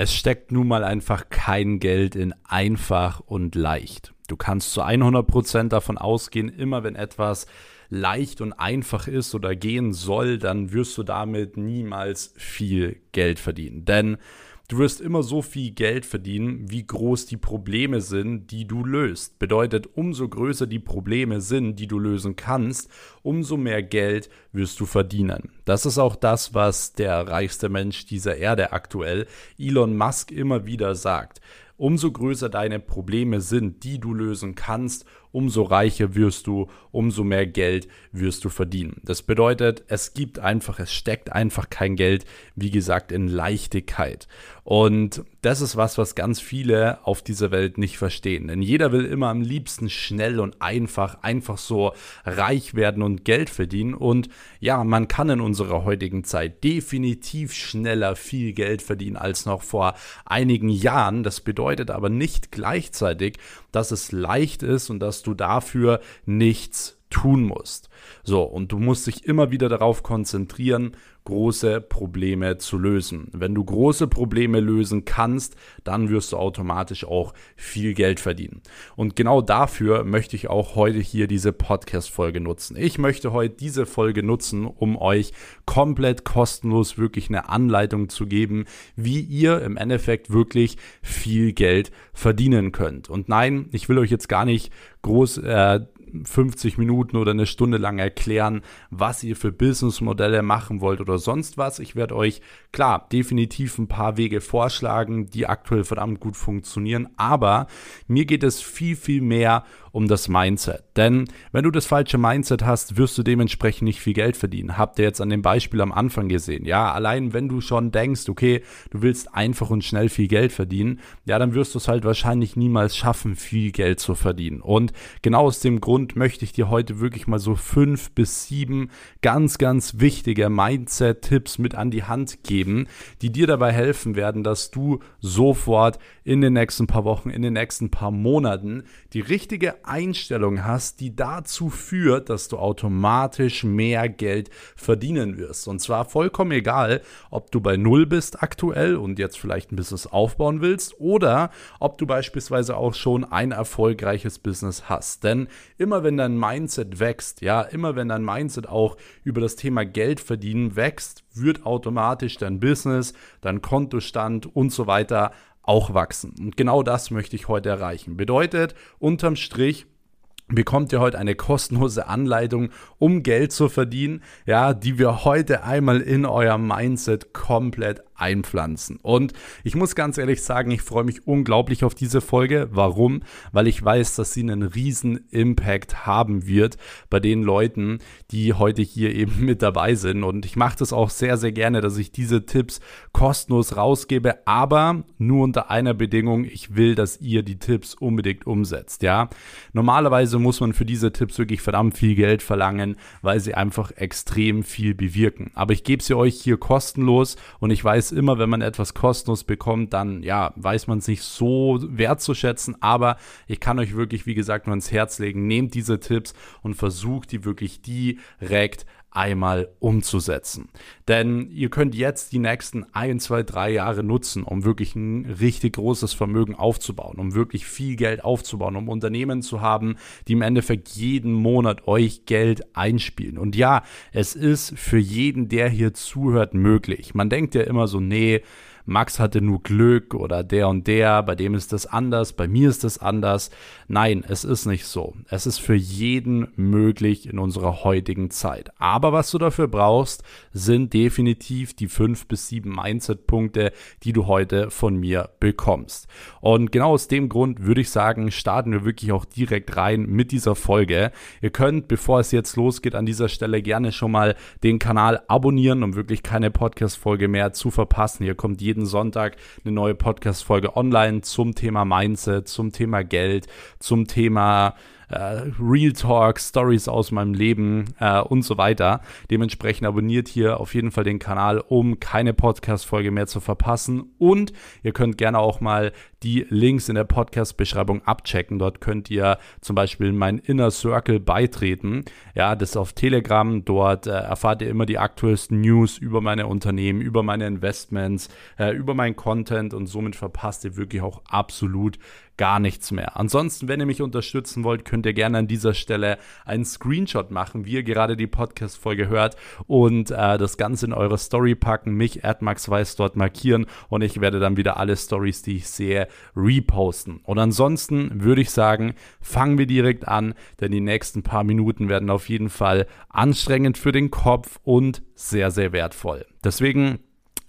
Es steckt nun mal einfach kein Geld in einfach und leicht. Du kannst zu 100% davon ausgehen, immer wenn etwas leicht und einfach ist oder gehen soll, dann wirst du damit niemals viel Geld verdienen. Denn Du wirst immer so viel Geld verdienen, wie groß die Probleme sind, die du löst. Bedeutet, umso größer die Probleme sind, die du lösen kannst, umso mehr Geld wirst du verdienen. Das ist auch das, was der reichste Mensch dieser Erde aktuell, Elon Musk, immer wieder sagt. Umso größer deine Probleme sind, die du lösen kannst, umso reicher wirst du, umso mehr Geld wirst du verdienen. Das bedeutet, es gibt einfach, es steckt einfach kein Geld, wie gesagt, in Leichtigkeit. Und das ist was, was ganz viele auf dieser Welt nicht verstehen. Denn jeder will immer am liebsten schnell und einfach, einfach so reich werden und Geld verdienen. Und ja, man kann in unserer heutigen Zeit definitiv schneller viel Geld verdienen als noch vor einigen Jahren. Das bedeutet aber nicht gleichzeitig, dass es leicht ist und dass du dafür nichts tun musst. So, und du musst dich immer wieder darauf konzentrieren, große Probleme zu lösen. Wenn du große Probleme lösen kannst, dann wirst du automatisch auch viel Geld verdienen. Und genau dafür möchte ich auch heute hier diese Podcast-Folge nutzen. Ich möchte heute diese Folge nutzen, um euch komplett kostenlos wirklich eine Anleitung zu geben, wie ihr im Endeffekt wirklich viel Geld verdienen könnt. Und nein, ich will euch jetzt gar nicht groß äh, 50 Minuten oder eine Stunde lang erklären, was ihr für Businessmodelle machen wollt oder sonst was. Ich werde euch, klar, definitiv ein paar Wege vorschlagen, die aktuell verdammt gut funktionieren, aber mir geht es viel, viel mehr um das Mindset. Denn wenn du das falsche Mindset hast, wirst du dementsprechend nicht viel Geld verdienen. Habt ihr jetzt an dem Beispiel am Anfang gesehen. Ja, allein wenn du schon denkst, okay, du willst einfach und schnell viel Geld verdienen, ja, dann wirst du es halt wahrscheinlich niemals schaffen, viel Geld zu verdienen. Und genau aus dem Grund möchte ich dir heute wirklich mal so fünf bis sieben ganz, ganz wichtige Mindset-Tipps mit an die Hand geben, die dir dabei helfen werden, dass du sofort in den nächsten paar Wochen, in den nächsten paar Monaten die richtige Einstellung hast, die dazu führt, dass du automatisch mehr Geld verdienen wirst. Und zwar vollkommen egal, ob du bei Null bist aktuell und jetzt vielleicht ein Business aufbauen willst oder ob du beispielsweise auch schon ein erfolgreiches Business hast. Denn immer wenn dein Mindset wächst, ja, immer wenn dein Mindset auch über das Thema Geld verdienen wächst, wird automatisch dein Business, dein Kontostand und so weiter auch wachsen. Und genau das möchte ich heute erreichen. Bedeutet, unterm Strich, bekommt ihr heute eine kostenlose Anleitung, um Geld zu verdienen, ja, die wir heute einmal in euer Mindset komplett einpflanzen. Und ich muss ganz ehrlich sagen, ich freue mich unglaublich auf diese Folge. Warum? Weil ich weiß, dass sie einen riesen Impact haben wird bei den Leuten, die heute hier eben mit dabei sind. Und ich mache das auch sehr, sehr gerne, dass ich diese Tipps kostenlos rausgebe, aber nur unter einer Bedingung. Ich will, dass ihr die Tipps unbedingt umsetzt. Ja, normalerweise muss man für diese Tipps wirklich verdammt viel Geld verlangen, weil sie einfach extrem viel bewirken. Aber ich gebe sie euch hier kostenlos und ich weiß, weiß immer, wenn man etwas kostenlos bekommt, dann ja, weiß man es nicht so wertzuschätzen. Aber ich kann euch wirklich, wie gesagt, nur ans Herz legen, nehmt diese Tipps und versucht die wirklich direkt einmal umzusetzen. Denn ihr könnt jetzt die nächsten ein, zwei, drei Jahre nutzen, um wirklich ein richtig großes Vermögen aufzubauen, um wirklich viel Geld aufzubauen, um Unternehmen zu haben, die im Endeffekt jeden Monat euch Geld einspielen. Und ja, es ist für jeden, der hier zuhört, möglich. Man denkt ja immer so, nee, Max hatte nur Glück oder der und der, bei dem ist das anders, bei mir ist das anders. Nein, es ist nicht so. Es ist für jeden möglich in unserer heutigen Zeit. Aber was du dafür brauchst, sind definitiv die fünf bis sieben Mindset-Punkte, die du heute von mir bekommst. Und genau aus dem Grund würde ich sagen, starten wir wirklich auch direkt rein mit dieser Folge. Ihr könnt, bevor es jetzt losgeht, an dieser Stelle gerne schon mal den Kanal abonnieren, um wirklich keine Podcast-Folge mehr zu verpassen. Hier kommt jeden jeden Sonntag eine neue Podcast-Folge online zum Thema Mindset, zum Thema Geld, zum Thema Real Talk, Stories aus meinem Leben äh, und so weiter. Dementsprechend abonniert hier auf jeden Fall den Kanal, um keine Podcast-Folge mehr zu verpassen. Und ihr könnt gerne auch mal die Links in der Podcast-Beschreibung abchecken. Dort könnt ihr zum Beispiel in meinen Inner Circle beitreten. Ja, das ist auf Telegram. Dort äh, erfahrt ihr immer die aktuellsten News über meine Unternehmen, über meine Investments, äh, über meinen Content und somit verpasst ihr wirklich auch absolut gar nichts mehr. Ansonsten, wenn ihr mich unterstützen wollt, könnt ihr gerne an dieser Stelle einen Screenshot machen, wie ihr gerade die Podcast-Folge hört und äh, das Ganze in eure Story packen, mich Weiß dort markieren und ich werde dann wieder alle Stories, die ich sehe, reposten. Und ansonsten würde ich sagen, fangen wir direkt an, denn die nächsten paar Minuten werden auf jeden Fall anstrengend für den Kopf und sehr, sehr wertvoll. Deswegen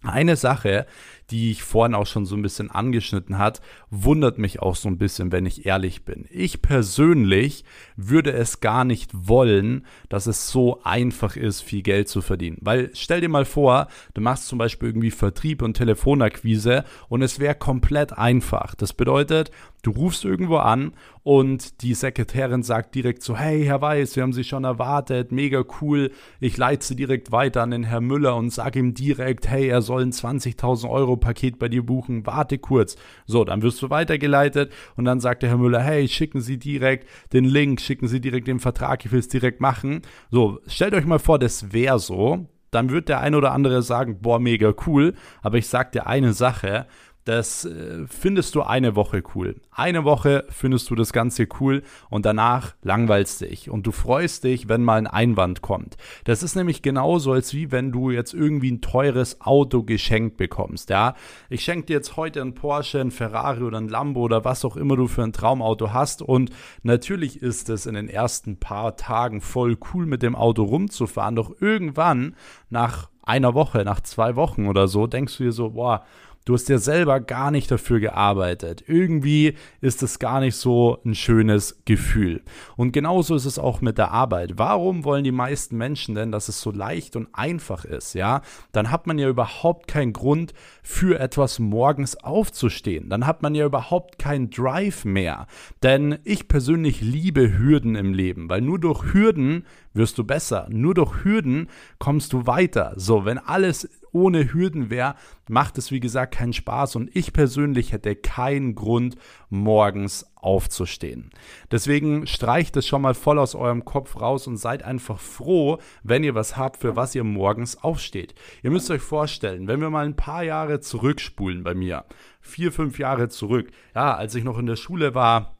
eine Sache, die ich vorhin auch schon so ein bisschen angeschnitten hat, wundert mich auch so ein bisschen, wenn ich ehrlich bin. Ich persönlich würde es gar nicht wollen, dass es so einfach ist, viel Geld zu verdienen. Weil stell dir mal vor, du machst zum Beispiel irgendwie Vertrieb und Telefonakquise und es wäre komplett einfach. Das bedeutet, du rufst irgendwo an und die Sekretärin sagt direkt so, hey, Herr Weiß, wir haben Sie schon erwartet, mega cool. Ich leite Sie direkt weiter an den Herrn Müller und sage ihm direkt, hey, er soll ein 20.000 Euro Paket bei dir buchen, warte kurz. So, dann wirst du weitergeleitet und dann sagt der Herr Müller, hey, schicken Sie direkt den Link, schicken Sie direkt den Vertrag, ich will es direkt machen. So, stellt euch mal vor, das wäre so. Dann wird der eine oder andere sagen, boah, mega cool. Aber ich sag dir eine Sache, das äh, findest du eine Woche cool. Eine Woche findest du das Ganze cool und danach langweilst dich und du freust dich, wenn mal ein Einwand kommt. Das ist nämlich genauso, als wie wenn du jetzt irgendwie ein teures Auto geschenkt bekommst. Ja, ich schenke dir jetzt heute ein Porsche, ein Ferrari oder ein Lambo oder was auch immer du für ein Traumauto hast und natürlich ist es in den ersten paar Tagen voll cool mit dem Auto rumzufahren, doch irgendwann nach einer Woche, nach zwei Wochen oder so, denkst du dir so, boah, Du hast ja selber gar nicht dafür gearbeitet. Irgendwie ist es gar nicht so ein schönes Gefühl. Und genauso ist es auch mit der Arbeit. Warum wollen die meisten Menschen denn, dass es so leicht und einfach ist? Ja, dann hat man ja überhaupt keinen Grund für etwas morgens aufzustehen. Dann hat man ja überhaupt keinen Drive mehr. Denn ich persönlich liebe Hürden im Leben, weil nur durch Hürden wirst du besser. Nur durch Hürden kommst du weiter. So, wenn alles ohne Hürden wäre, macht es wie gesagt keinen Spaß und ich persönlich hätte keinen Grund, morgens aufzustehen. Deswegen streicht es schon mal voll aus eurem Kopf raus und seid einfach froh, wenn ihr was habt, für was ihr morgens aufsteht. Ihr müsst euch vorstellen, wenn wir mal ein paar Jahre zurückspulen bei mir, vier, fünf Jahre zurück, ja, als ich noch in der Schule war,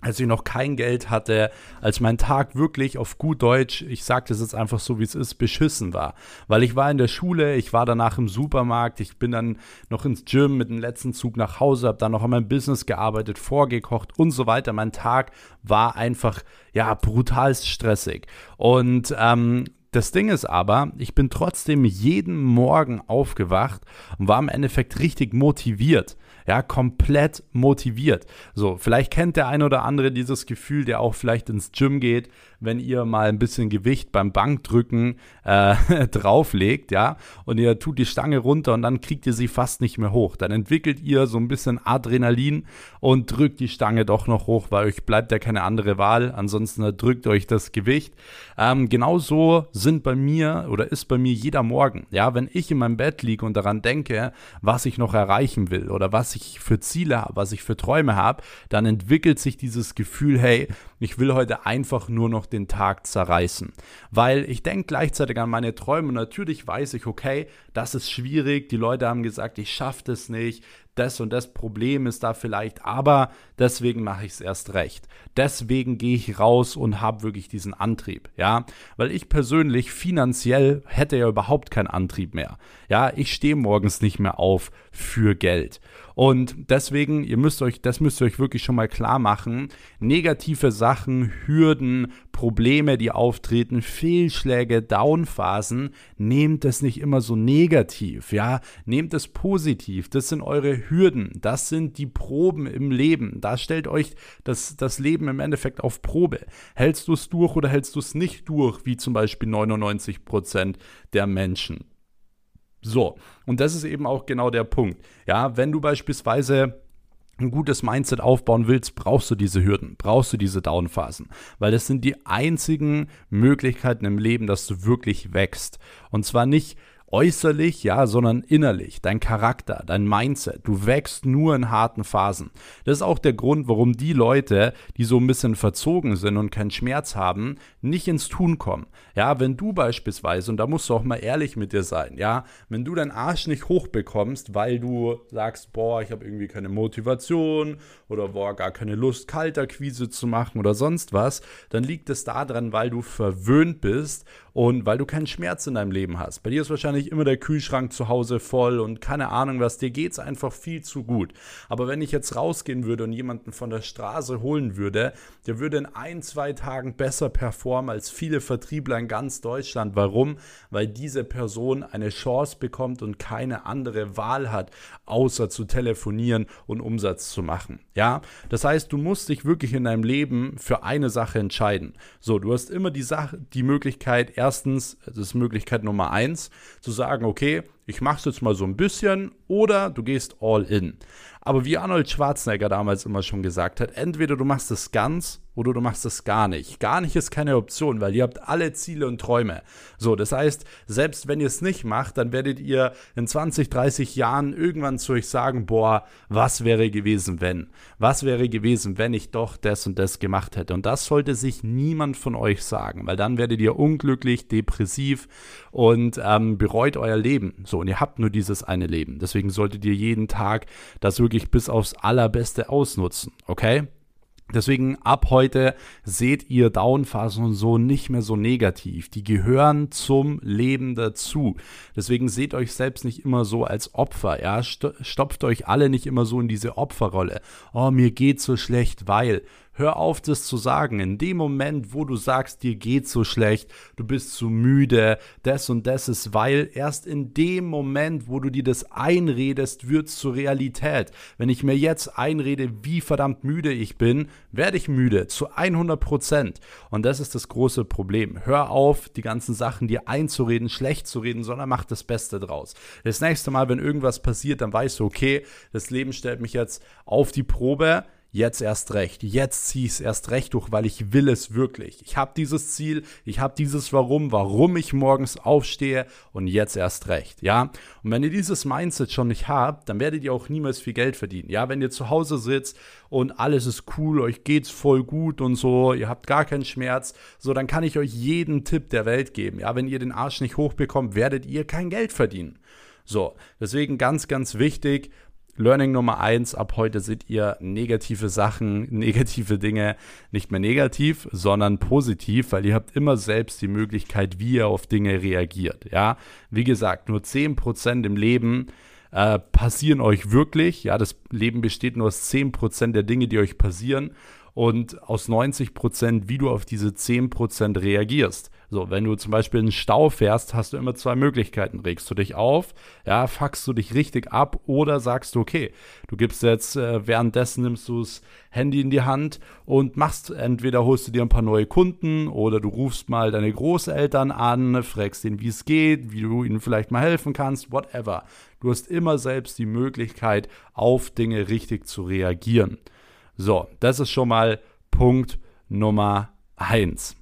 als ich noch kein Geld hatte, als mein Tag wirklich auf gut Deutsch, ich sage das jetzt einfach so, wie es ist, beschissen war. Weil ich war in der Schule, ich war danach im Supermarkt, ich bin dann noch ins Gym mit dem letzten Zug nach Hause, habe dann noch an meinem Business gearbeitet, vorgekocht und so weiter. Mein Tag war einfach, ja, brutalst stressig. Und ähm, das Ding ist aber, ich bin trotzdem jeden Morgen aufgewacht und war im Endeffekt richtig motiviert ja, komplett motiviert. So, vielleicht kennt der ein oder andere dieses Gefühl, der auch vielleicht ins Gym geht, wenn ihr mal ein bisschen Gewicht beim Bankdrücken äh, drauflegt, ja, und ihr tut die Stange runter und dann kriegt ihr sie fast nicht mehr hoch. Dann entwickelt ihr so ein bisschen Adrenalin und drückt die Stange doch noch hoch, weil euch bleibt ja keine andere Wahl. Ansonsten drückt euch das Gewicht. Ähm, genauso sind bei mir oder ist bei mir jeder Morgen, ja, wenn ich in meinem Bett liege und daran denke, was ich noch erreichen will oder was ich für Ziele habe, was ich für Träume habe, dann entwickelt sich dieses Gefühl, hey, ich will heute einfach nur noch den Tag zerreißen. Weil ich denke gleichzeitig an meine Träume und natürlich weiß ich, okay, das ist schwierig, die Leute haben gesagt, ich schaffe das nicht, das und das Problem ist da vielleicht, aber deswegen mache ich es erst recht. Deswegen gehe ich raus und habe wirklich diesen Antrieb, ja, weil ich persönlich finanziell hätte ja überhaupt keinen Antrieb mehr. Ja, ich stehe morgens nicht mehr auf für Geld. Und deswegen, ihr müsst euch, das müsst ihr euch wirklich schon mal klar machen. Negative Sachen, Hürden, Probleme, die auftreten, Fehlschläge, Downphasen, nehmt es nicht immer so negativ, ja, nehmt es positiv. Das sind eure Hürden, das sind die Proben im Leben. Da stellt euch das, das Leben im Endeffekt auf Probe. Hältst du es durch oder hältst du es nicht durch, wie zum Beispiel 99 Prozent der Menschen? So, und das ist eben auch genau der Punkt. Ja, wenn du beispielsweise ein gutes Mindset aufbauen willst, brauchst du diese Hürden, brauchst du diese Downphasen, weil das sind die einzigen Möglichkeiten im Leben, dass du wirklich wächst. Und zwar nicht äußerlich, ja, sondern innerlich, dein Charakter, dein Mindset. Du wächst nur in harten Phasen. Das ist auch der Grund, warum die Leute, die so ein bisschen verzogen sind und keinen Schmerz haben, nicht ins Tun kommen. Ja, wenn du beispielsweise, und da musst du auch mal ehrlich mit dir sein, ja, wenn du deinen Arsch nicht hochbekommst, weil du sagst, boah, ich habe irgendwie keine Motivation oder boah, gar keine Lust, Kalterquise zu machen oder sonst was, dann liegt es daran, weil du verwöhnt bist und weil du keinen Schmerz in deinem Leben hast. Bei dir ist wahrscheinlich immer der Kühlschrank zu Hause voll und keine Ahnung was, dir geht es einfach viel zu gut. Aber wenn ich jetzt rausgehen würde und jemanden von der Straße holen würde, der würde in ein, zwei Tagen besser performen als viele Vertriebler in ganz Deutschland. Warum? Weil diese Person eine Chance bekommt und keine andere Wahl hat, außer zu telefonieren und Umsatz zu machen. Ja, das heißt, du musst dich wirklich in deinem Leben für eine Sache entscheiden. So, du hast immer die Sache, die Möglichkeit, erstens, das ist Möglichkeit Nummer eins, zu sagen, okay, ich mache es jetzt mal so ein bisschen oder du gehst all in. Aber wie Arnold Schwarzenegger damals immer schon gesagt hat, entweder du machst es ganz oder du machst es gar nicht. Gar nicht ist keine Option, weil ihr habt alle Ziele und Träume. So, das heißt, selbst wenn ihr es nicht macht, dann werdet ihr in 20, 30 Jahren irgendwann zu euch sagen, boah, was wäre gewesen, wenn? Was wäre gewesen, wenn ich doch das und das gemacht hätte? Und das sollte sich niemand von euch sagen, weil dann werdet ihr unglücklich, depressiv und ähm, bereut euer Leben. So, und ihr habt nur dieses eine Leben. Deswegen solltet ihr jeden Tag das wirklich bis aufs Allerbeste ausnutzen, okay? Deswegen ab heute seht ihr Downphasen und so nicht mehr so negativ. Die gehören zum Leben dazu. Deswegen seht euch selbst nicht immer so als Opfer. Ja? Stopft euch alle nicht immer so in diese Opferrolle. Oh, mir geht so schlecht, weil Hör auf, das zu sagen. In dem Moment, wo du sagst, dir geht so schlecht, du bist zu müde, das und das ist, weil erst in dem Moment, wo du dir das einredest, wird es zur Realität. Wenn ich mir jetzt einrede, wie verdammt müde ich bin, werde ich müde zu 100 Prozent. Und das ist das große Problem. Hör auf, die ganzen Sachen dir einzureden, schlecht zu reden, sondern mach das Beste draus. Das nächste Mal, wenn irgendwas passiert, dann weißt du, okay, das Leben stellt mich jetzt auf die Probe jetzt erst recht. Jetzt zieh ich es erst recht durch, weil ich will es wirklich. Ich habe dieses Ziel, ich habe dieses Warum, warum ich morgens aufstehe und jetzt erst recht. Ja, und wenn ihr dieses Mindset schon nicht habt, dann werdet ihr auch niemals viel Geld verdienen. Ja, wenn ihr zu Hause sitzt und alles ist cool, euch geht's voll gut und so, ihr habt gar keinen Schmerz, so dann kann ich euch jeden Tipp der Welt geben. Ja, wenn ihr den Arsch nicht hochbekommt, werdet ihr kein Geld verdienen. So, deswegen ganz, ganz wichtig, Learning Nummer eins, ab heute seht ihr negative Sachen, negative Dinge nicht mehr negativ, sondern positiv, weil ihr habt immer selbst die Möglichkeit, wie ihr auf Dinge reagiert. Ja, wie gesagt, nur 10% im Leben äh, passieren euch wirklich. Ja, das Leben besteht nur aus 10% der Dinge, die euch passieren und aus 90%, wie du auf diese 10% reagierst. So, wenn du zum Beispiel einen Stau fährst, hast du immer zwei Möglichkeiten. Regst du dich auf, ja, fuckst du dich richtig ab oder sagst du, okay, du gibst jetzt, äh, währenddessen nimmst du das Handy in die Hand und machst, entweder holst du dir ein paar neue Kunden oder du rufst mal deine Großeltern an, fragst ihnen, wie es geht, wie du ihnen vielleicht mal helfen kannst, whatever. Du hast immer selbst die Möglichkeit, auf Dinge richtig zu reagieren. So, das ist schon mal Punkt Nummer eins.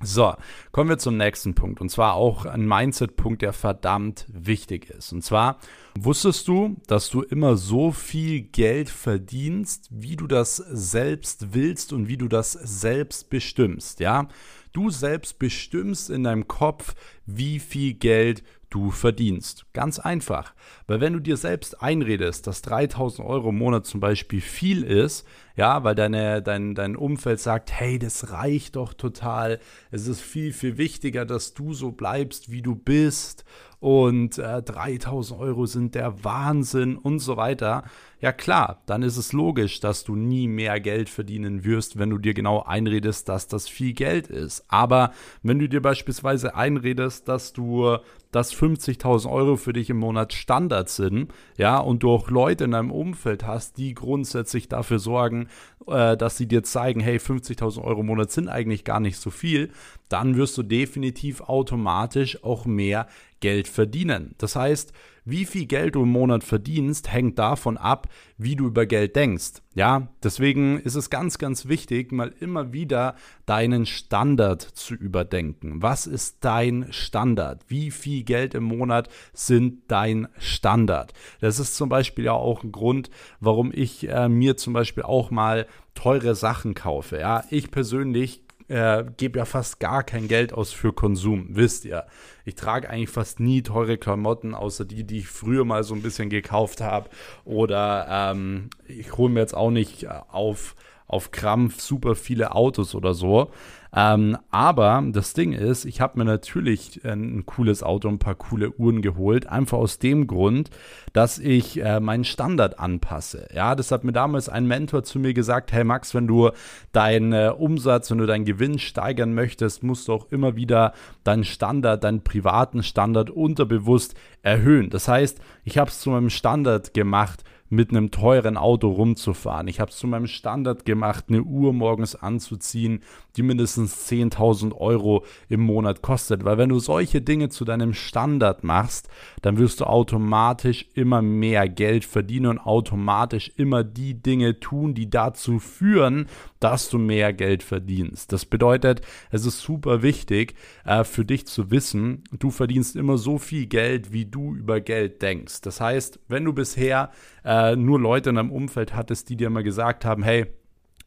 So, kommen wir zum nächsten Punkt. Und zwar auch ein Mindset-Punkt, der verdammt wichtig ist. Und zwar, wusstest du, dass du immer so viel Geld verdienst, wie du das selbst willst und wie du das selbst bestimmst, ja? Du selbst bestimmst in deinem Kopf, wie viel Geld du verdienst. Ganz einfach. Weil wenn du dir selbst einredest, dass 3000 Euro im Monat zum Beispiel viel ist, ja, weil deine, dein, dein Umfeld sagt, hey, das reicht doch total. Es ist viel, viel wichtiger, dass du so bleibst, wie du bist. Und äh, 3000 Euro sind der Wahnsinn und so weiter. Ja klar, dann ist es logisch, dass du nie mehr Geld verdienen wirst, wenn du dir genau einredest, dass das viel Geld ist. Aber wenn du dir beispielsweise einredest, dass du dass 50.000 Euro für dich im Monat Standard sind, ja, und du auch Leute in deinem Umfeld hast, die grundsätzlich dafür sorgen, äh, dass sie dir zeigen, hey, 50.000 Euro im Monat sind eigentlich gar nicht so viel, dann wirst du definitiv automatisch auch mehr Geld verdienen. Das heißt, wie viel Geld du im Monat verdienst, hängt davon ab, wie du über Geld denkst. Ja, deswegen ist es ganz, ganz wichtig, mal immer wieder deinen Standard zu überdenken. Was ist dein Standard? Wie viel Geld im Monat sind dein Standard? Das ist zum Beispiel ja auch ein Grund, warum ich äh, mir zum Beispiel auch mal teure Sachen kaufe. Ja, ich persönlich äh, gebe ja fast gar kein Geld aus für Konsum, wisst ihr. Ich trage eigentlich fast nie teure Klamotten, außer die, die ich früher mal so ein bisschen gekauft habe. Oder ähm, ich hole mir jetzt auch nicht äh, auf, auf Krampf super viele Autos oder so. Ähm, aber das Ding ist, ich habe mir natürlich ein, ein, cooles Auto, ein paar coole Uhren geholt, einfach aus dem Grund, dass ich äh, meinen Standard anpasse. Ja, das hat mir damals ein Mentor zu mir gesagt, hey Max, wenn du deinen äh, Umsatz, wenn du deinen Gewinn steigern möchtest, musst du auch immer wieder deinen Standard, deinen privaten Standard unterbewusst erhöhen. Das heißt, ich habe es zu meinem Standard gemacht, mit einem teuren Auto rumzufahren. Ich habe es zu meinem Standard gemacht, eine Uhr morgens anzuziehen, die mindestens 10.000 Euro im Monat kostet. Weil wenn du solche Dinge zu deinem Standard machst, dann wirst du automatisch immer mehr Geld verdienen und automatisch immer die Dinge tun, die dazu führen, dass du mehr Geld verdienst. Das bedeutet, es ist super wichtig äh, für dich zu wissen, du verdienst immer so viel Geld, wie du über Geld denkst. Das heißt, wenn du bisher äh, nur Leute in deinem Umfeld hattest, die dir mal gesagt haben, hey,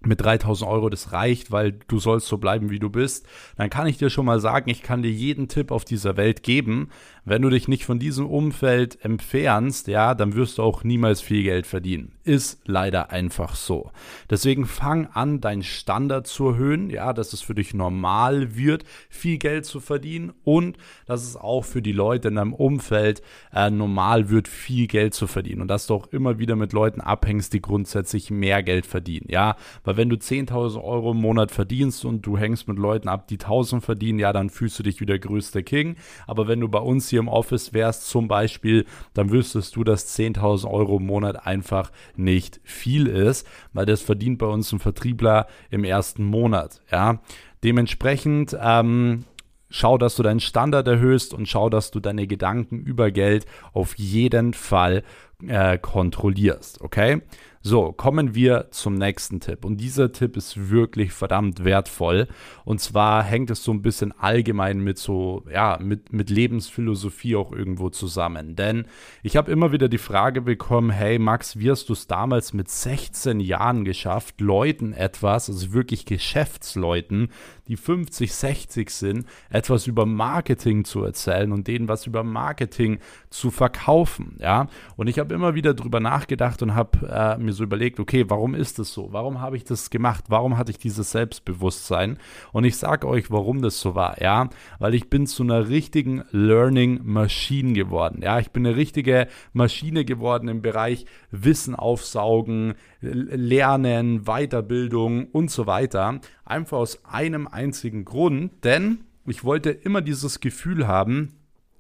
mit 3000 Euro, das reicht, weil du sollst so bleiben, wie du bist, dann kann ich dir schon mal sagen, ich kann dir jeden Tipp auf dieser Welt geben, wenn du dich nicht von diesem Umfeld entfernst, ja, dann wirst du auch niemals viel Geld verdienen. Ist leider einfach so. Deswegen fang an, deinen Standard zu erhöhen, ja, dass es für dich normal wird, viel Geld zu verdienen und dass es auch für die Leute in deinem Umfeld äh, normal wird, viel Geld zu verdienen und dass du auch immer wieder mit Leuten abhängst, die grundsätzlich mehr Geld verdienen, ja, weil wenn du 10.000 Euro im Monat verdienst und du hängst mit Leuten ab, die 1.000 verdienen, ja, dann fühlst du dich wie der größte King, aber wenn du bei uns hier im Office wärst zum Beispiel, dann wüsstest du, dass 10.000 Euro im Monat einfach nicht viel ist, weil das verdient bei uns ein Vertriebler im ersten Monat. Ja, dementsprechend ähm, schau, dass du deinen Standard erhöhst und schau, dass du deine Gedanken über Geld auf jeden Fall äh, kontrollierst. Okay? So, kommen wir zum nächsten Tipp. Und dieser Tipp ist wirklich verdammt wertvoll. Und zwar hängt es so ein bisschen allgemein mit so, ja, mit, mit Lebensphilosophie auch irgendwo zusammen. Denn ich habe immer wieder die Frage bekommen, hey Max, wie hast du es damals mit 16 Jahren geschafft, Leuten etwas, also wirklich Geschäftsleuten, die 50, 60 sind, etwas über Marketing zu erzählen und denen was über Marketing zu verkaufen. Ja, und ich habe immer wieder drüber nachgedacht und habe äh, mir so überlegt, okay, warum ist das so? Warum habe ich das gemacht? Warum hatte ich dieses Selbstbewusstsein? Und ich sage euch, warum das so war. Ja, weil ich bin zu einer richtigen Learning Machine geworden. Ja, ich bin eine richtige Maschine geworden im Bereich Wissen aufsaugen, Lernen, Weiterbildung und so weiter. Einfach aus einem einzigen Grund, denn ich wollte immer dieses Gefühl haben,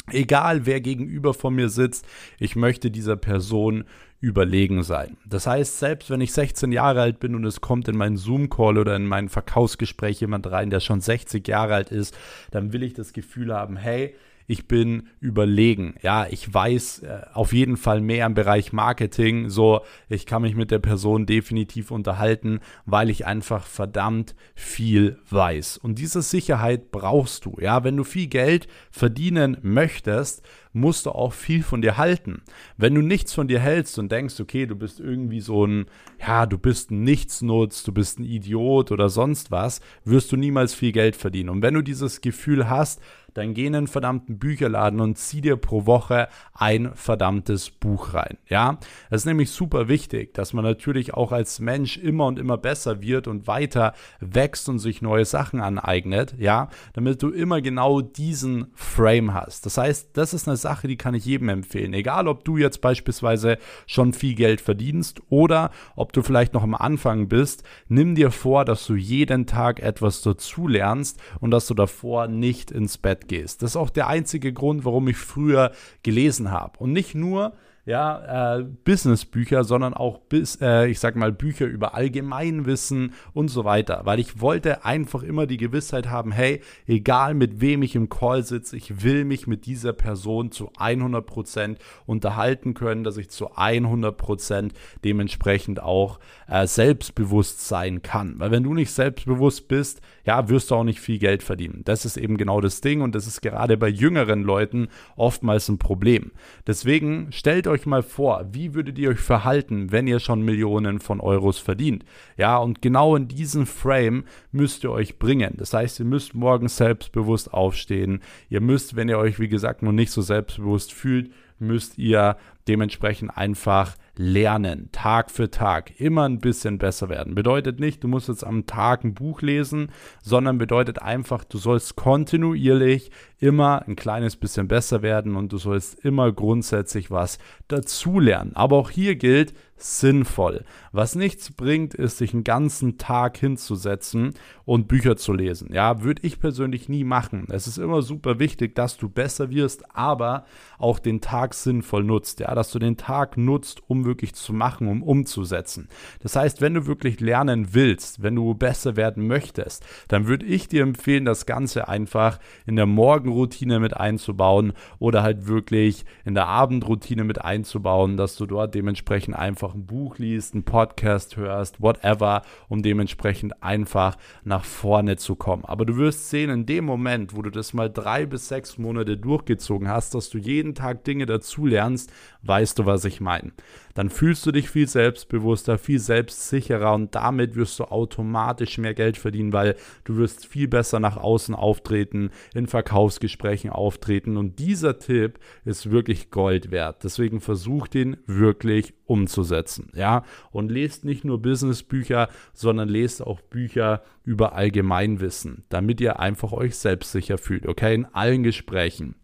egal wer gegenüber von mir sitzt, ich möchte dieser Person überlegen sein. Das heißt, selbst wenn ich 16 Jahre alt bin und es kommt in meinen Zoom-Call oder in mein Verkaufsgespräch jemand rein, der schon 60 Jahre alt ist, dann will ich das Gefühl haben, hey, ich bin überlegen. Ja, ich weiß äh, auf jeden Fall mehr im Bereich Marketing. So, ich kann mich mit der Person definitiv unterhalten, weil ich einfach verdammt viel weiß. Und diese Sicherheit brauchst du. Ja, wenn du viel Geld verdienen möchtest, musst du auch viel von dir halten. Wenn du nichts von dir hältst und denkst, okay, du bist irgendwie so ein, ja, du bist ein Nichtsnutz, du bist ein Idiot oder sonst was, wirst du niemals viel Geld verdienen. Und wenn du dieses Gefühl hast, dann geh in einen verdammten Bücherladen und zieh dir pro Woche ein verdammtes Buch rein. Ja, das ist nämlich super wichtig, dass man natürlich auch als Mensch immer und immer besser wird und weiter wächst und sich neue Sachen aneignet. Ja, damit du immer genau diesen Frame hast. Das heißt, das ist eine Sache, die kann ich jedem empfehlen. Egal, ob du jetzt beispielsweise schon viel Geld verdienst oder ob du vielleicht noch am Anfang bist, nimm dir vor, dass du jeden Tag etwas dazu lernst und dass du davor nicht ins Bett gehst. Das ist auch der einzige Grund, warum ich früher gelesen habe. Und nicht nur, ja, äh, Businessbücher, sondern auch bis, äh, ich sag mal Bücher über Allgemeinwissen und so weiter, weil ich wollte einfach immer die Gewissheit haben, hey, egal mit wem ich im Call sitze, ich will mich mit dieser Person zu 100 Prozent unterhalten können, dass ich zu 100 Prozent dementsprechend auch äh, selbstbewusst sein kann, weil wenn du nicht selbstbewusst bist, ja, wirst du auch nicht viel Geld verdienen. Das ist eben genau das Ding und das ist gerade bei jüngeren Leuten oftmals ein Problem. Deswegen stellt euch mal vor, wie würdet ihr euch verhalten, wenn ihr schon Millionen von Euros verdient? Ja, und genau in diesen Frame müsst ihr euch bringen. Das heißt, ihr müsst morgens selbstbewusst aufstehen. Ihr müsst, wenn ihr euch, wie gesagt, noch nicht so selbstbewusst fühlt, müsst ihr dementsprechend einfach lernen, Tag für Tag, immer ein bisschen besser werden. Bedeutet nicht, du musst jetzt am Tag ein Buch lesen, sondern bedeutet einfach, du sollst kontinuierlich immer ein kleines bisschen besser werden und du sollst immer grundsätzlich was dazulernen. Aber auch hier gilt, sinnvoll. Was nichts bringt, ist, sich einen ganzen Tag hinzusetzen und Bücher zu lesen. Ja, würde ich persönlich nie machen. Es ist immer super wichtig, dass du besser wirst, aber auch den Tag sinnvoll nutzt. Ja, dass du den Tag nutzt, um wirklich zu machen, um umzusetzen. Das heißt, wenn du wirklich lernen willst, wenn du besser werden möchtest, dann würde ich dir empfehlen, das Ganze einfach in der Morgen Morgenroutine mit einzubauen oder halt wirklich in der Abendroutine mit einzubauen, dass du dort dementsprechend einfach ein Buch liest, einen Podcast hörst, whatever, um dementsprechend einfach nach vorne zu kommen. Aber du wirst sehen, in dem Moment, wo du das mal drei bis sechs Monate durchgezogen hast, dass du jeden Tag Dinge dazu lernst, weißt du, was ich meine dann fühlst du dich viel selbstbewusster, viel selbstsicherer und damit wirst du automatisch mehr Geld verdienen, weil du wirst viel besser nach außen auftreten, in Verkaufsgesprächen auftreten und dieser Tipp ist wirklich Gold wert. Deswegen versuch den wirklich umzusetzen, ja? Und lest nicht nur Businessbücher, sondern lest auch Bücher über Allgemeinwissen, damit ihr einfach euch selbstsicher fühlt, okay? In allen Gesprächen.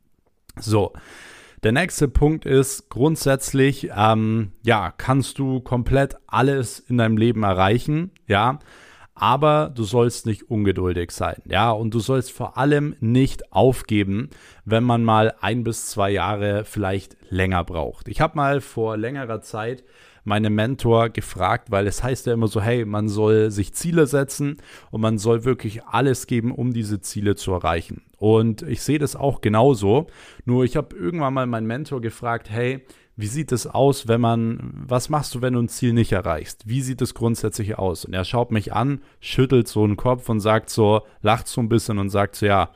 So, der nächste Punkt ist grundsätzlich, ähm, ja, kannst du komplett alles in deinem Leben erreichen, ja, aber du sollst nicht ungeduldig sein, ja, und du sollst vor allem nicht aufgeben, wenn man mal ein bis zwei Jahre vielleicht länger braucht. Ich habe mal vor längerer Zeit meinem Mentor gefragt, weil es heißt ja immer so, hey, man soll sich Ziele setzen und man soll wirklich alles geben, um diese Ziele zu erreichen. Und ich sehe das auch genauso. Nur ich habe irgendwann mal meinen Mentor gefragt, hey, wie sieht es aus, wenn man, was machst du, wenn du ein Ziel nicht erreichst? Wie sieht es grundsätzlich aus? Und er schaut mich an, schüttelt so einen Kopf und sagt so, lacht so ein bisschen und sagt so, ja,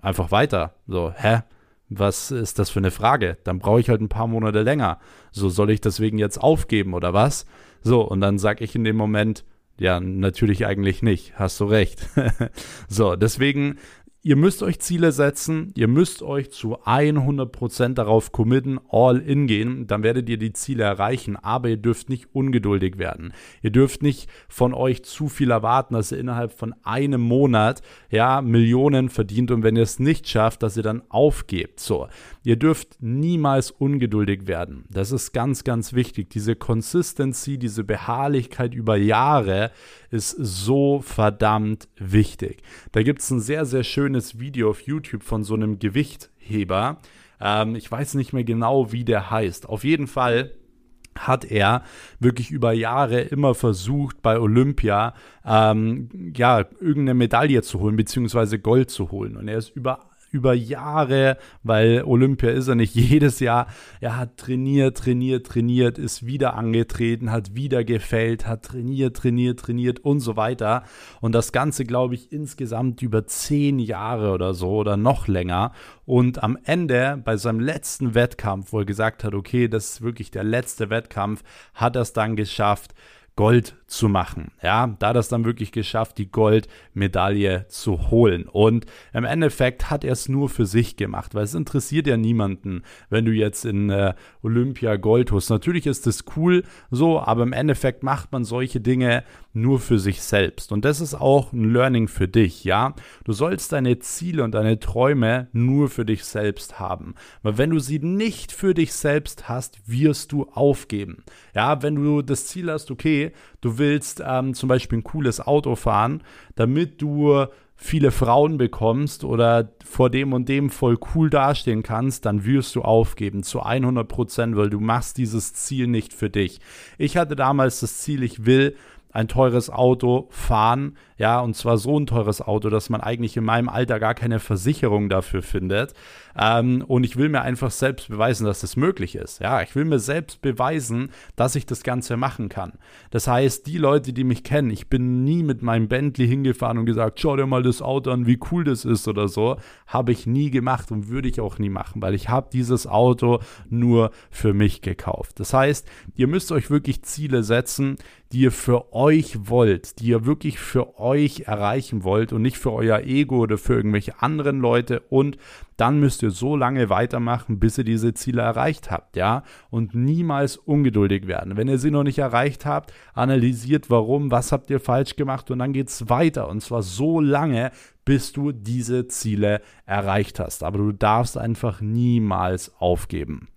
einfach weiter. So, hä? Was ist das für eine Frage? Dann brauche ich halt ein paar Monate länger. So soll ich deswegen jetzt aufgeben oder was? So, und dann sage ich in dem Moment, ja, natürlich eigentlich nicht. Hast du recht. so, deswegen Ihr müsst euch Ziele setzen, ihr müsst euch zu 100% darauf committen, all in gehen, dann werdet ihr die Ziele erreichen, aber ihr dürft nicht ungeduldig werden. Ihr dürft nicht von euch zu viel erwarten, dass ihr innerhalb von einem Monat ja Millionen verdient und wenn ihr es nicht schafft, dass ihr dann aufgebt. So, ihr dürft niemals ungeduldig werden. Das ist ganz ganz wichtig, diese Consistency, diese Beharrlichkeit über Jahre ist so verdammt wichtig. Da gibt es ein sehr, sehr schönes Video auf YouTube von so einem Gewichtheber. Ähm, ich weiß nicht mehr genau, wie der heißt. Auf jeden Fall hat er wirklich über Jahre immer versucht, bei Olympia ähm, ja irgendeine Medaille zu holen, beziehungsweise Gold zu holen. Und er ist über über Jahre, weil Olympia ist er nicht jedes Jahr. Er hat trainiert, trainiert, trainiert, ist wieder angetreten, hat wieder gefällt, hat trainiert, trainiert, trainiert und so weiter. Und das Ganze, glaube ich, insgesamt über zehn Jahre oder so oder noch länger. Und am Ende, bei seinem letzten Wettkampf, wo er gesagt hat, okay, das ist wirklich der letzte Wettkampf, hat er es dann geschafft, Gold zu machen. Ja, da hat er es dann wirklich geschafft, die Goldmedaille zu holen. Und im Endeffekt hat er es nur für sich gemacht, weil es interessiert ja niemanden, wenn du jetzt in äh, Olympia Gold holst. Natürlich ist das cool so, aber im Endeffekt macht man solche Dinge nur für sich selbst. Und das ist auch ein Learning für dich, ja. Du sollst deine Ziele und deine Träume nur für dich selbst haben. Weil wenn du sie nicht für dich selbst hast, wirst du aufgeben. Ja, wenn du das Ziel hast, okay, du willst ähm, zum Beispiel ein cooles Auto fahren, damit du viele Frauen bekommst oder vor dem und dem voll cool dastehen kannst, dann wirst du aufgeben zu 100 Prozent, weil du machst dieses Ziel nicht für dich. Ich hatte damals das Ziel, ich will ein teures Auto fahren, ja, und zwar so ein teures Auto, dass man eigentlich in meinem Alter gar keine Versicherung dafür findet. Ähm, und ich will mir einfach selbst beweisen, dass das möglich ist. Ja, ich will mir selbst beweisen, dass ich das Ganze machen kann. Das heißt, die Leute, die mich kennen, ich bin nie mit meinem Bentley hingefahren und gesagt, schau dir mal das Auto an, wie cool das ist oder so. Habe ich nie gemacht und würde ich auch nie machen, weil ich habe dieses Auto nur für mich gekauft. Das heißt, ihr müsst euch wirklich Ziele setzen, die ihr für euch wollt, die ihr wirklich für euch erreichen wollt und nicht für euer Ego oder für irgendwelche anderen Leute und dann müsst ihr so lange weitermachen, bis ihr diese Ziele erreicht habt, ja, und niemals ungeduldig werden. Wenn ihr sie noch nicht erreicht habt, analysiert warum, was habt ihr falsch gemacht und dann geht es weiter und zwar so lange, bis du diese Ziele erreicht hast. Aber du darfst einfach niemals aufgeben.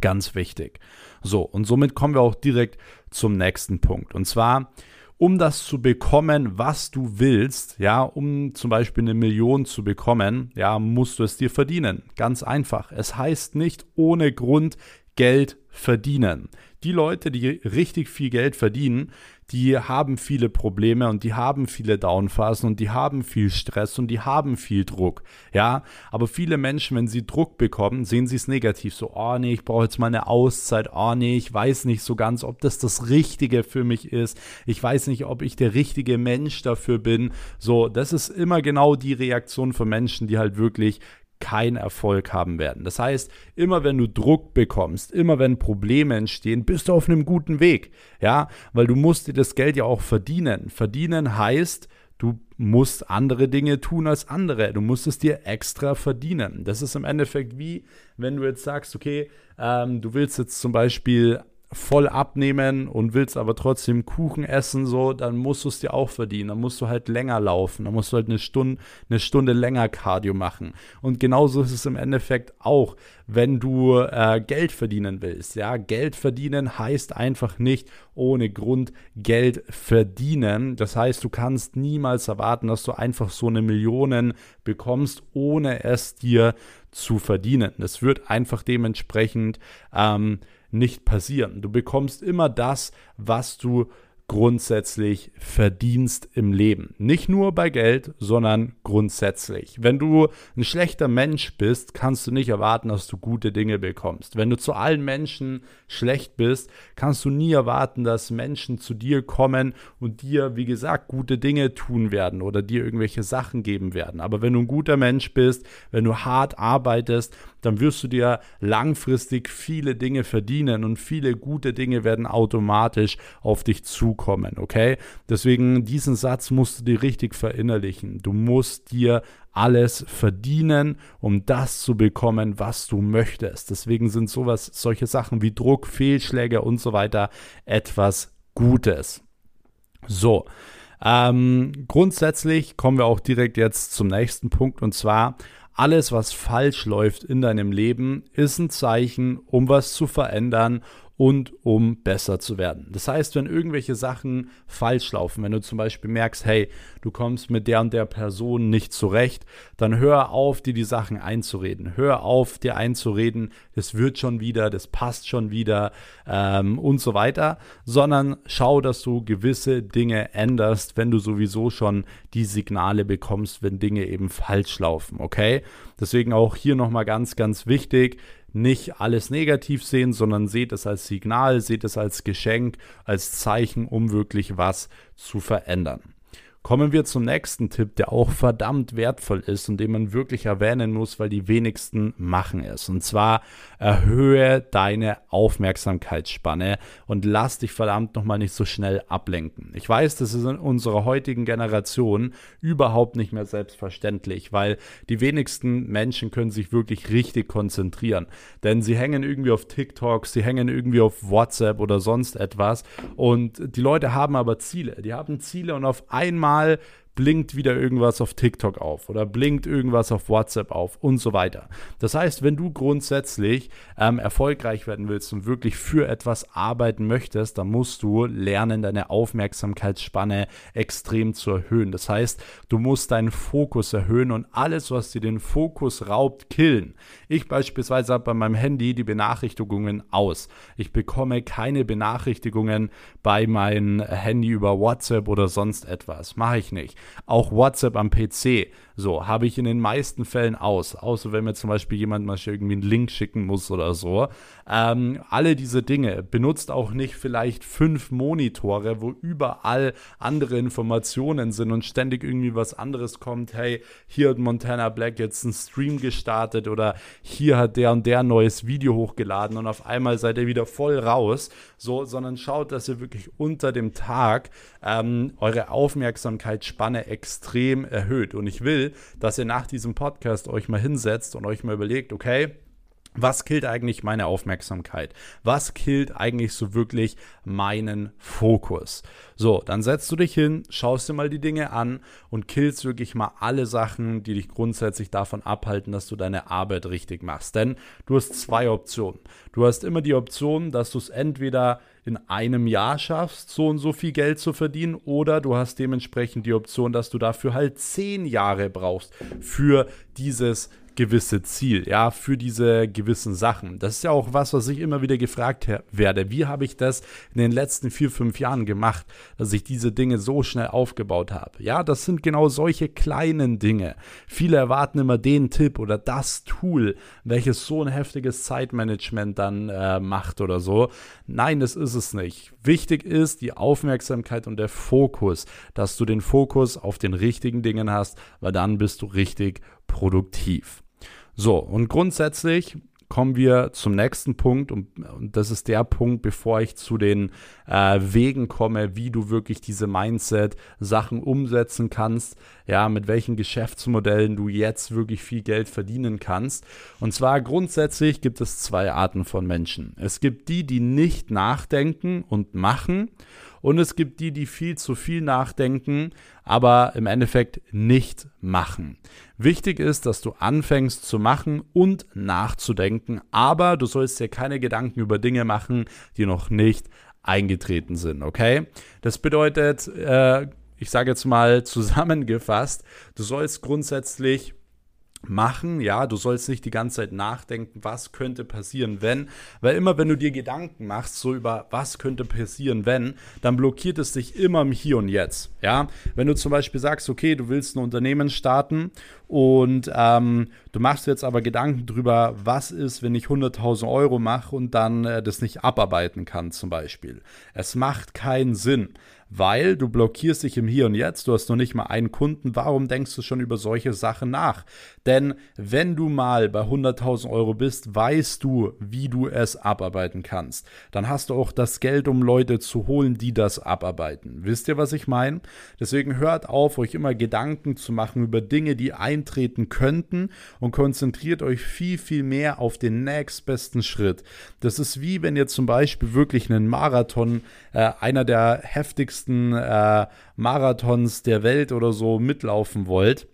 Ganz wichtig. So, und somit kommen wir auch direkt zum nächsten Punkt. Und zwar, um das zu bekommen, was du willst, ja, um zum Beispiel eine Million zu bekommen, ja, musst du es dir verdienen. Ganz einfach. Es heißt nicht ohne Grund Geld verdienen. Die Leute, die richtig viel Geld verdienen, die haben viele Probleme und die haben viele Downphasen und die haben viel Stress und die haben viel Druck. Ja, aber viele Menschen, wenn sie Druck bekommen, sehen sie es negativ. So, oh nee, ich brauche jetzt mal eine Auszeit. Oh nee, ich weiß nicht so ganz, ob das das Richtige für mich ist. Ich weiß nicht, ob ich der richtige Mensch dafür bin. So, das ist immer genau die Reaktion von Menschen, die halt wirklich keinen Erfolg haben werden. Das heißt, immer wenn du Druck bekommst, immer wenn Probleme entstehen, bist du auf einem guten Weg. Ja, weil du musst dir das Geld ja auch verdienen. Verdienen heißt, du musst andere Dinge tun als andere. Du musst es dir extra verdienen. Das ist im Endeffekt wie, wenn du jetzt sagst, okay, ähm, du willst jetzt zum Beispiel voll abnehmen und willst aber trotzdem Kuchen essen, so, dann musst du es dir auch verdienen. Dann musst du halt länger laufen. Dann musst du halt eine Stunde, eine Stunde länger Cardio machen. Und genauso ist es im Endeffekt auch, wenn du äh, Geld verdienen willst. Ja, Geld verdienen heißt einfach nicht ohne Grund Geld verdienen. Das heißt, du kannst niemals erwarten, dass du einfach so eine Millionen bekommst, ohne es dir zu verdienen. Das wird einfach dementsprechend ähm, nicht passieren. Du bekommst immer das, was du grundsätzlich verdienst im Leben. Nicht nur bei Geld, sondern grundsätzlich. Wenn du ein schlechter Mensch bist, kannst du nicht erwarten, dass du gute Dinge bekommst. Wenn du zu allen Menschen schlecht bist, kannst du nie erwarten, dass Menschen zu dir kommen und dir, wie gesagt, gute Dinge tun werden oder dir irgendwelche Sachen geben werden. Aber wenn du ein guter Mensch bist, wenn du hart arbeitest, dann wirst du dir langfristig viele Dinge verdienen und viele gute Dinge werden automatisch auf dich zukommen, okay? Deswegen diesen Satz musst du dir richtig verinnerlichen. Du musst dir alles verdienen, um das zu bekommen, was du möchtest. Deswegen sind sowas, solche Sachen wie Druck, Fehlschläge und so weiter etwas Gutes. So, ähm, grundsätzlich kommen wir auch direkt jetzt zum nächsten Punkt und zwar alles, was falsch läuft in deinem Leben, ist ein Zeichen, um was zu verändern und um besser zu werden. Das heißt, wenn irgendwelche Sachen falsch laufen, wenn du zum Beispiel merkst, hey, du kommst mit der und der Person nicht zurecht, dann hör auf, dir die Sachen einzureden. Hör auf, dir einzureden, das wird schon wieder, das passt schon wieder ähm, und so weiter, sondern schau, dass du gewisse Dinge änderst, wenn du sowieso schon die Signale bekommst, wenn Dinge eben falsch laufen, okay? Deswegen auch hier nochmal ganz, ganz wichtig, nicht alles negativ sehen, sondern seht es als Signal, seht es als Geschenk, als Zeichen, um wirklich was zu verändern. Kommen wir zum nächsten Tipp, der auch verdammt wertvoll ist und den man wirklich erwähnen muss, weil die wenigsten machen es. Und zwar erhöhe deine Aufmerksamkeitsspanne und lass dich verdammt nochmal nicht so schnell ablenken. Ich weiß, das ist in unserer heutigen Generation überhaupt nicht mehr selbstverständlich, weil die wenigsten Menschen können sich wirklich richtig konzentrieren. Denn sie hängen irgendwie auf TikTok, sie hängen irgendwie auf WhatsApp oder sonst etwas. Und die Leute haben aber Ziele. Die haben Ziele und auf einmal Mal blinkt wieder irgendwas auf TikTok auf oder blinkt irgendwas auf WhatsApp auf und so weiter. Das heißt, wenn du grundsätzlich ähm, erfolgreich werden willst und wirklich für etwas arbeiten möchtest, dann musst du lernen, deine Aufmerksamkeitsspanne extrem zu erhöhen. Das heißt, du musst deinen Fokus erhöhen und alles, was dir den Fokus raubt, killen. Ich beispielsweise habe bei meinem Handy die Benachrichtigungen aus. Ich bekomme keine Benachrichtigungen bei meinem Handy über WhatsApp oder sonst etwas. Mache ich nicht. Auch WhatsApp am PC so, habe ich in den meisten Fällen aus. Außer wenn mir zum Beispiel jemand mal irgendwie einen Link schicken muss oder so. Ähm, alle diese Dinge. Benutzt auch nicht vielleicht fünf Monitore, wo überall andere Informationen sind und ständig irgendwie was anderes kommt. Hey, hier hat Montana Black jetzt einen Stream gestartet oder hier hat der und der ein neues Video hochgeladen und auf einmal seid ihr wieder voll raus. So, sondern schaut, dass ihr wirklich unter dem Tag ähm, eure Aufmerksamkeitsspanne extrem erhöht. Und ich will, dass ihr nach diesem Podcast euch mal hinsetzt und euch mal überlegt, okay, was killt eigentlich meine Aufmerksamkeit? Was killt eigentlich so wirklich meinen Fokus? So, dann setzt du dich hin, schaust dir mal die Dinge an und killst wirklich mal alle Sachen, die dich grundsätzlich davon abhalten, dass du deine Arbeit richtig machst. Denn du hast zwei Optionen. Du hast immer die Option, dass du es entweder in einem Jahr schaffst, so und so viel Geld zu verdienen, oder du hast dementsprechend die Option, dass du dafür halt zehn Jahre brauchst für dieses gewisse Ziel, ja, für diese gewissen Sachen. Das ist ja auch was, was ich immer wieder gefragt werde. Wie habe ich das in den letzten vier, fünf Jahren gemacht, dass ich diese Dinge so schnell aufgebaut habe? Ja, das sind genau solche kleinen Dinge. Viele erwarten immer den Tipp oder das Tool, welches so ein heftiges Zeitmanagement dann äh, macht oder so. Nein, das ist es nicht. Wichtig ist die Aufmerksamkeit und der Fokus, dass du den Fokus auf den richtigen Dingen hast, weil dann bist du richtig produktiv. So, und grundsätzlich kommen wir zum nächsten Punkt und, das ist der Punkt, bevor ich zu den äh, Wegen komme, wie du wirklich diese Mindset-Sachen umsetzen kannst, ja, mit welchen Geschäftsmodellen du jetzt wirklich viel Geld verdienen kannst. Und zwar grundsätzlich gibt es zwei Arten von Menschen. Es gibt die, die nicht nachdenken und machen und es gibt die, die viel zu viel nachdenken, aber im Endeffekt nicht machen. Wichtig ist, dass du anfängst zu machen und nachzudenken, aber du sollst dir keine Gedanken über Dinge machen, die noch nicht eingetreten sind, okay? Das bedeutet, äh, ich sage jetzt mal zusammengefasst, du sollst grundsätzlich machen. Ja, du sollst nicht die ganze Zeit nachdenken, was könnte passieren, wenn. Weil immer, wenn du dir Gedanken machst, so über was könnte passieren, wenn, dann blockiert es dich immer im Hier und Jetzt. Ja, wenn du zum Beispiel sagst, okay, du willst ein Unternehmen starten und ähm, du machst jetzt aber Gedanken drüber, was ist, wenn ich 100.000 Euro mache und dann äh, das nicht abarbeiten kann, zum Beispiel. Es macht keinen Sinn weil du blockierst dich im Hier und Jetzt, du hast noch nicht mal einen Kunden, warum denkst du schon über solche Sachen nach? Denn wenn du mal bei 100.000 Euro bist, weißt du, wie du es abarbeiten kannst. Dann hast du auch das Geld, um Leute zu holen, die das abarbeiten. Wisst ihr, was ich meine? Deswegen hört auf, euch immer Gedanken zu machen über Dinge, die eintreten könnten und konzentriert euch viel, viel mehr auf den nächstbesten Schritt. Das ist wie wenn ihr zum Beispiel wirklich einen Marathon, äh, einer der heftigsten wichtigsten äh, Marathons der Welt oder so mitlaufen wollt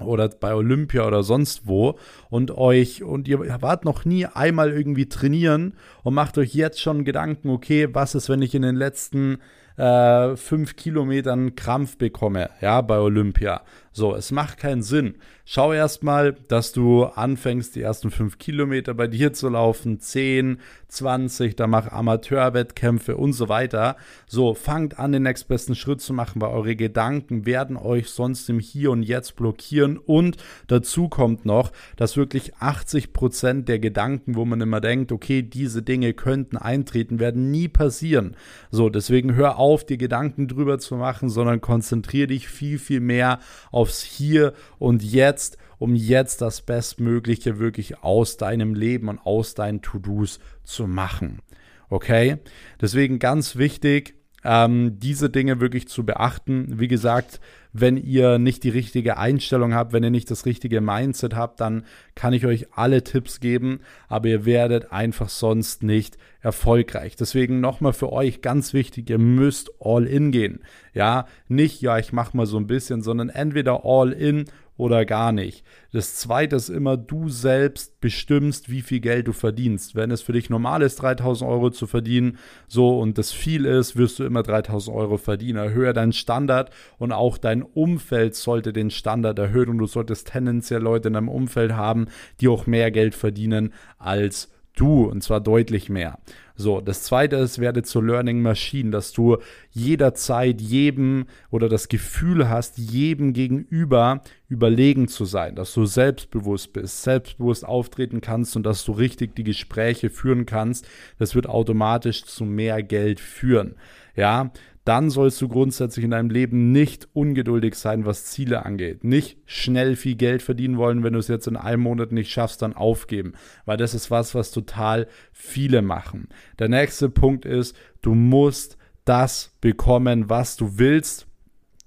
oder bei Olympia oder sonst wo und euch und ihr wart noch nie einmal irgendwie trainieren und macht euch jetzt schon Gedanken, okay, was ist, wenn ich in den letzten äh, fünf Kilometern Krampf bekomme, ja, bei Olympia. So, es macht keinen Sinn. Schau erstmal, dass du anfängst, die ersten fünf Kilometer bei dir zu laufen, 10, 20, dann mach Amateurwettkämpfe und so weiter. So, fangt an, den nächstbesten Schritt zu machen, weil eure Gedanken werden euch sonst im Hier und Jetzt blockieren. Und dazu kommt noch, dass wirklich 80 Prozent der Gedanken, wo man immer denkt, okay, diese Dinge könnten eintreten, werden nie passieren. So, deswegen hör auf, dir Gedanken drüber zu machen, sondern konzentriere dich viel, viel mehr auf aufs Hier und Jetzt, um jetzt das Bestmögliche wirklich aus deinem Leben und aus deinen To-Dos zu machen. Okay? Deswegen ganz wichtig, ähm, diese Dinge wirklich zu beachten. Wie gesagt, wenn ihr nicht die richtige Einstellung habt, wenn ihr nicht das richtige Mindset habt, dann kann ich euch alle Tipps geben, aber ihr werdet einfach sonst nicht erfolgreich. Deswegen nochmal für euch ganz wichtig, ihr müsst all in gehen. Ja, nicht, ja, ich mache mal so ein bisschen, sondern entweder all in oder gar nicht. Das zweite ist immer, du selbst bestimmst, wie viel Geld du verdienst. Wenn es für dich normal ist, 3000 Euro zu verdienen, so und das viel ist, wirst du immer 3000 Euro verdienen. Erhöhe deinen Standard und auch dein Umfeld sollte den Standard erhöhen und du solltest tendenziell Leute in deinem Umfeld haben, die auch mehr Geld verdienen als du und zwar deutlich mehr. So, das zweite ist, werde zur Learning Machine, dass du jederzeit jedem oder das Gefühl hast, jedem gegenüber überlegen zu sein, dass du selbstbewusst bist, selbstbewusst auftreten kannst und dass du richtig die Gespräche führen kannst. Das wird automatisch zu mehr Geld führen. Ja, dann sollst du grundsätzlich in deinem Leben nicht ungeduldig sein, was Ziele angeht. Nicht schnell viel Geld verdienen wollen, wenn du es jetzt in einem Monat nicht schaffst, dann aufgeben. Weil das ist was, was total viele machen. Der nächste Punkt ist, du musst das bekommen, was du willst.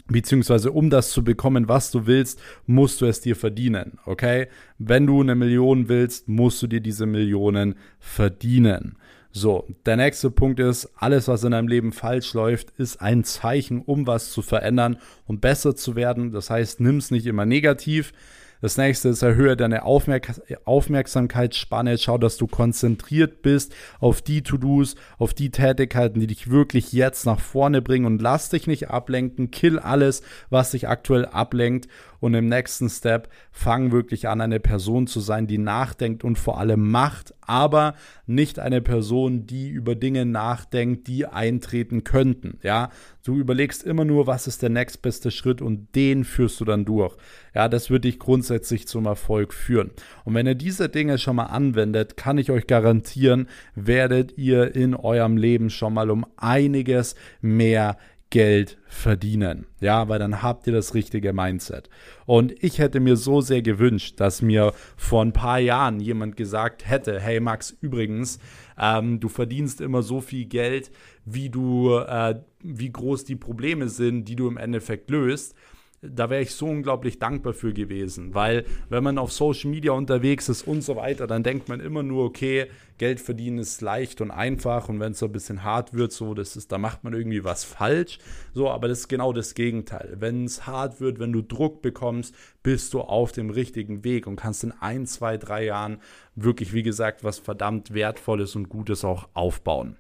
Beziehungsweise um das zu bekommen, was du willst, musst du es dir verdienen. Okay? Wenn du eine Million willst, musst du dir diese Millionen verdienen. So, der nächste Punkt ist, alles, was in deinem Leben falsch läuft, ist ein Zeichen, um was zu verändern und besser zu werden. Das heißt, nimm es nicht immer negativ. Das nächste ist, erhöhe deine Aufmerk Aufmerksamkeitsspanne. Schau, dass du konzentriert bist auf die To-Dos, auf die Tätigkeiten, die dich wirklich jetzt nach vorne bringen und lass dich nicht ablenken. Kill alles, was dich aktuell ablenkt und im nächsten Step fang wirklich an, eine Person zu sein, die nachdenkt und vor allem macht, aber nicht eine Person, die über Dinge nachdenkt, die eintreten könnten. Ja, du überlegst immer nur, was ist der nächstbeste Schritt und den führst du dann durch. Ja, das wird dich grundsätzlich zum Erfolg führen. Und wenn ihr diese Dinge schon mal anwendet, kann ich euch garantieren, werdet ihr in eurem Leben schon mal um einiges mehr Geld verdienen. Ja, weil dann habt ihr das richtige Mindset. Und ich hätte mir so sehr gewünscht, dass mir vor ein paar Jahren jemand gesagt hätte, hey Max, übrigens, ähm, du verdienst immer so viel Geld, wie du, äh, wie groß die Probleme sind, die du im Endeffekt löst da wäre ich so unglaublich dankbar für gewesen, weil wenn man auf Social Media unterwegs ist und so weiter, dann denkt man immer nur, okay, Geld verdienen ist leicht und einfach und wenn es so ein bisschen hart wird, so, das ist, da macht man irgendwie was falsch. So, aber das ist genau das Gegenteil. Wenn es hart wird, wenn du Druck bekommst, bist du auf dem richtigen Weg und kannst in ein, zwei, drei Jahren wirklich, wie gesagt, was verdammt Wertvolles und Gutes auch aufbauen.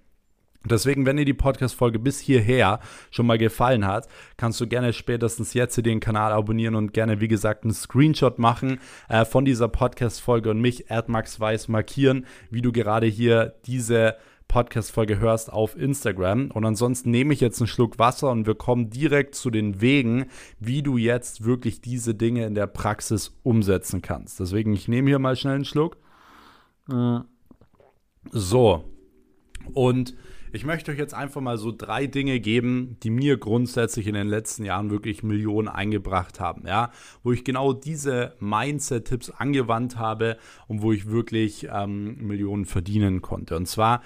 Deswegen, wenn dir die Podcast-Folge bis hierher schon mal gefallen hat, kannst du gerne spätestens jetzt den Kanal abonnieren und gerne, wie gesagt, einen Screenshot machen äh, von dieser Podcast-Folge und mich, Max Weiß, markieren, wie du gerade hier diese Podcast-Folge hörst auf Instagram. Und ansonsten nehme ich jetzt einen Schluck Wasser und wir kommen direkt zu den Wegen, wie du jetzt wirklich diese Dinge in der Praxis umsetzen kannst. Deswegen, ich nehme hier mal schnell einen Schluck. So. Und ich möchte euch jetzt einfach mal so drei Dinge geben, die mir grundsätzlich in den letzten Jahren wirklich Millionen eingebracht haben, ja, wo ich genau diese Mindset-Tipps angewandt habe und wo ich wirklich ähm, Millionen verdienen konnte. Und zwar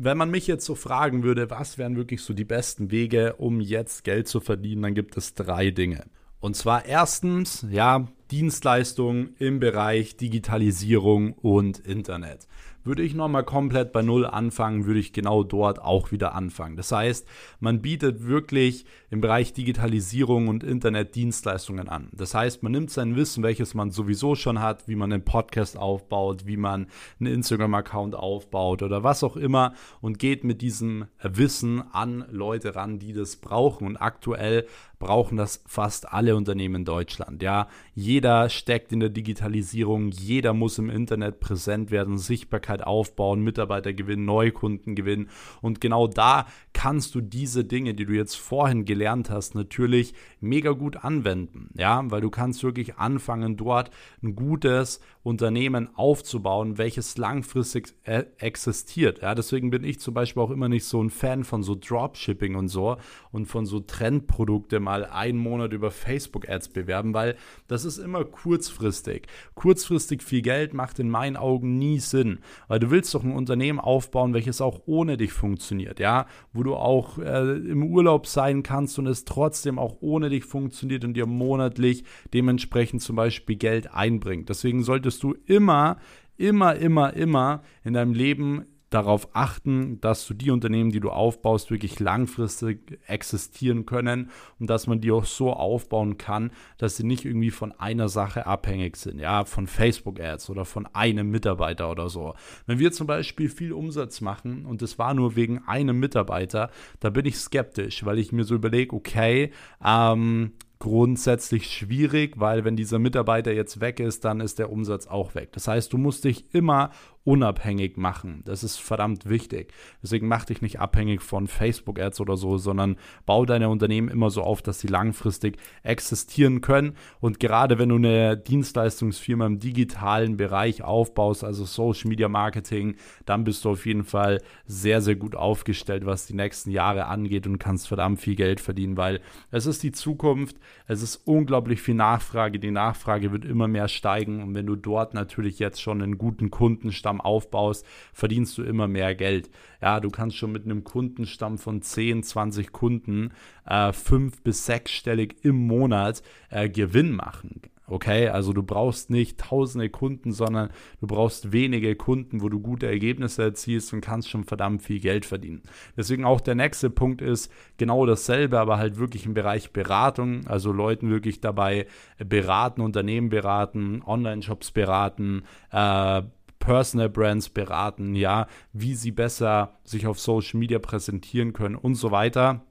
wenn man mich jetzt so fragen würde, was wären wirklich so die besten Wege, um jetzt Geld zu verdienen, dann gibt es drei Dinge. Und zwar erstens, ja, Dienstleistungen im Bereich Digitalisierung und Internet. Würde ich nochmal komplett bei Null anfangen, würde ich genau dort auch wieder anfangen. Das heißt, man bietet wirklich im Bereich Digitalisierung und Internetdienstleistungen an. Das heißt, man nimmt sein Wissen, welches man sowieso schon hat, wie man einen Podcast aufbaut, wie man einen Instagram-Account aufbaut oder was auch immer und geht mit diesem Wissen an Leute ran, die das brauchen. Und aktuell brauchen das fast alle Unternehmen in Deutschland. Ja, jeder steckt in der Digitalisierung, jeder muss im Internet präsent werden, Sichtbarkeit aufbauen, Mitarbeiter gewinnen, Neukunden gewinnen. Und genau da kannst du diese Dinge, die du jetzt vorhin gelernt hast, natürlich mega gut anwenden. Ja, weil du kannst wirklich anfangen, dort ein gutes Unternehmen aufzubauen, welches langfristig äh, existiert. Ja, deswegen bin ich zum Beispiel auch immer nicht so ein Fan von so Dropshipping und so und von so Trendprodukte mal einen Monat über Facebook Ads bewerben, weil das ist immer kurzfristig. Kurzfristig viel Geld macht in meinen Augen nie Sinn, weil du willst doch ein Unternehmen aufbauen, welches auch ohne dich funktioniert, ja, wo du auch äh, im Urlaub sein kannst und es trotzdem auch ohne dich funktioniert und dir monatlich dementsprechend zum Beispiel Geld einbringt. Deswegen solltest du immer, immer, immer, immer in deinem Leben darauf achten, dass du die Unternehmen, die du aufbaust, wirklich langfristig existieren können und dass man die auch so aufbauen kann, dass sie nicht irgendwie von einer Sache abhängig sind, ja, von Facebook-Ads oder von einem Mitarbeiter oder so. Wenn wir zum Beispiel viel Umsatz machen und es war nur wegen einem Mitarbeiter, da bin ich skeptisch, weil ich mir so überlege, okay, ähm, grundsätzlich schwierig, weil wenn dieser Mitarbeiter jetzt weg ist, dann ist der Umsatz auch weg. Das heißt, du musst dich immer unabhängig machen. Das ist verdammt wichtig. Deswegen mach dich nicht abhängig von Facebook-Ads oder so, sondern bau deine Unternehmen immer so auf, dass sie langfristig existieren können. Und gerade wenn du eine Dienstleistungsfirma im digitalen Bereich aufbaust, also Social Media Marketing, dann bist du auf jeden Fall sehr, sehr gut aufgestellt, was die nächsten Jahre angeht und kannst verdammt viel Geld verdienen, weil es ist die Zukunft. Es ist unglaublich viel Nachfrage. Die Nachfrage wird immer mehr steigen. Und wenn du dort natürlich jetzt schon einen guten Kundenstamm langsam aufbaust, verdienst du immer mehr Geld. Ja, du kannst schon mit einem Kundenstamm von 10, 20 Kunden äh, fünf bis sechsstellig im Monat äh, Gewinn machen. Okay, also du brauchst nicht tausende Kunden, sondern du brauchst wenige Kunden, wo du gute Ergebnisse erzielst und kannst schon verdammt viel Geld verdienen. Deswegen auch der nächste Punkt ist genau dasselbe, aber halt wirklich im Bereich Beratung, also Leuten wirklich dabei beraten, Unternehmen beraten, Online-Shops beraten, äh, Personal Brands beraten, ja, wie sie besser sich auf Social Media präsentieren können und so weiter.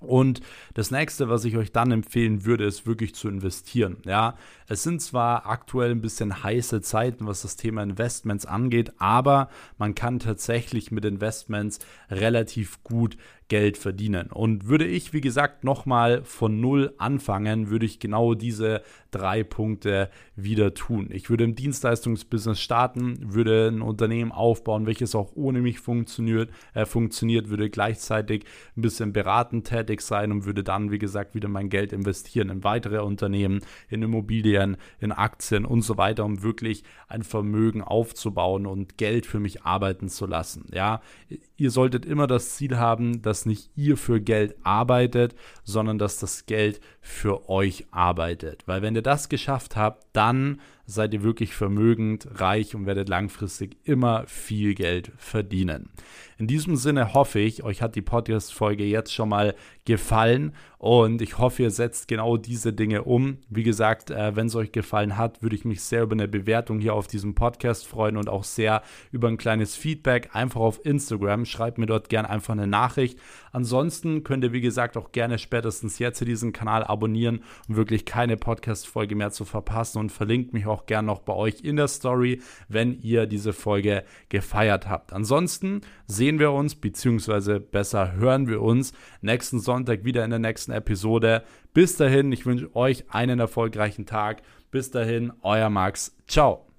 Und das nächste, was ich euch dann empfehlen würde, ist wirklich zu investieren. Ja, es sind zwar aktuell ein bisschen heiße Zeiten, was das Thema Investments angeht, aber man kann tatsächlich mit Investments relativ gut Geld verdienen. Und würde ich, wie gesagt, nochmal von Null anfangen, würde ich genau diese drei Punkte wieder tun. Ich würde im Dienstleistungsbusiness starten, würde ein Unternehmen aufbauen, welches auch ohne mich funktioniert, äh, funktioniert, würde gleichzeitig ein bisschen beratend tätig sein und würde dann, wie gesagt, wieder mein Geld investieren in weitere Unternehmen, in Immobilien, in Aktien und so weiter, um wirklich ein Vermögen aufzubauen und Geld für mich arbeiten zu lassen. Ja, ihr solltet immer das Ziel haben, dass nicht ihr für Geld arbeitet, sondern dass das Geld für euch arbeitet. Weil wenn ihr das geschafft habt, dann seid ihr wirklich vermögend, reich und werdet langfristig immer viel Geld verdienen. In diesem Sinne hoffe ich, euch hat die Podcast-Folge jetzt schon mal gefallen und ich hoffe, ihr setzt genau diese Dinge um. Wie gesagt, äh, wenn es euch gefallen hat, würde ich mich sehr über eine Bewertung hier auf diesem Podcast freuen und auch sehr über ein kleines Feedback einfach auf Instagram. Schreibt mir dort gerne einfach eine Nachricht. Ansonsten könnt ihr, wie gesagt, auch gerne spätestens jetzt diesen Kanal abonnieren, um wirklich keine Podcast-Folge mehr zu verpassen und verlinkt mich auch gerne noch bei euch in der Story, wenn ihr diese Folge gefeiert habt. Ansonsten sehen wir uns, beziehungsweise besser hören wir uns nächsten Sonntag wieder in der nächsten Episode. Bis dahin, ich wünsche euch einen erfolgreichen Tag. Bis dahin, euer Max. Ciao.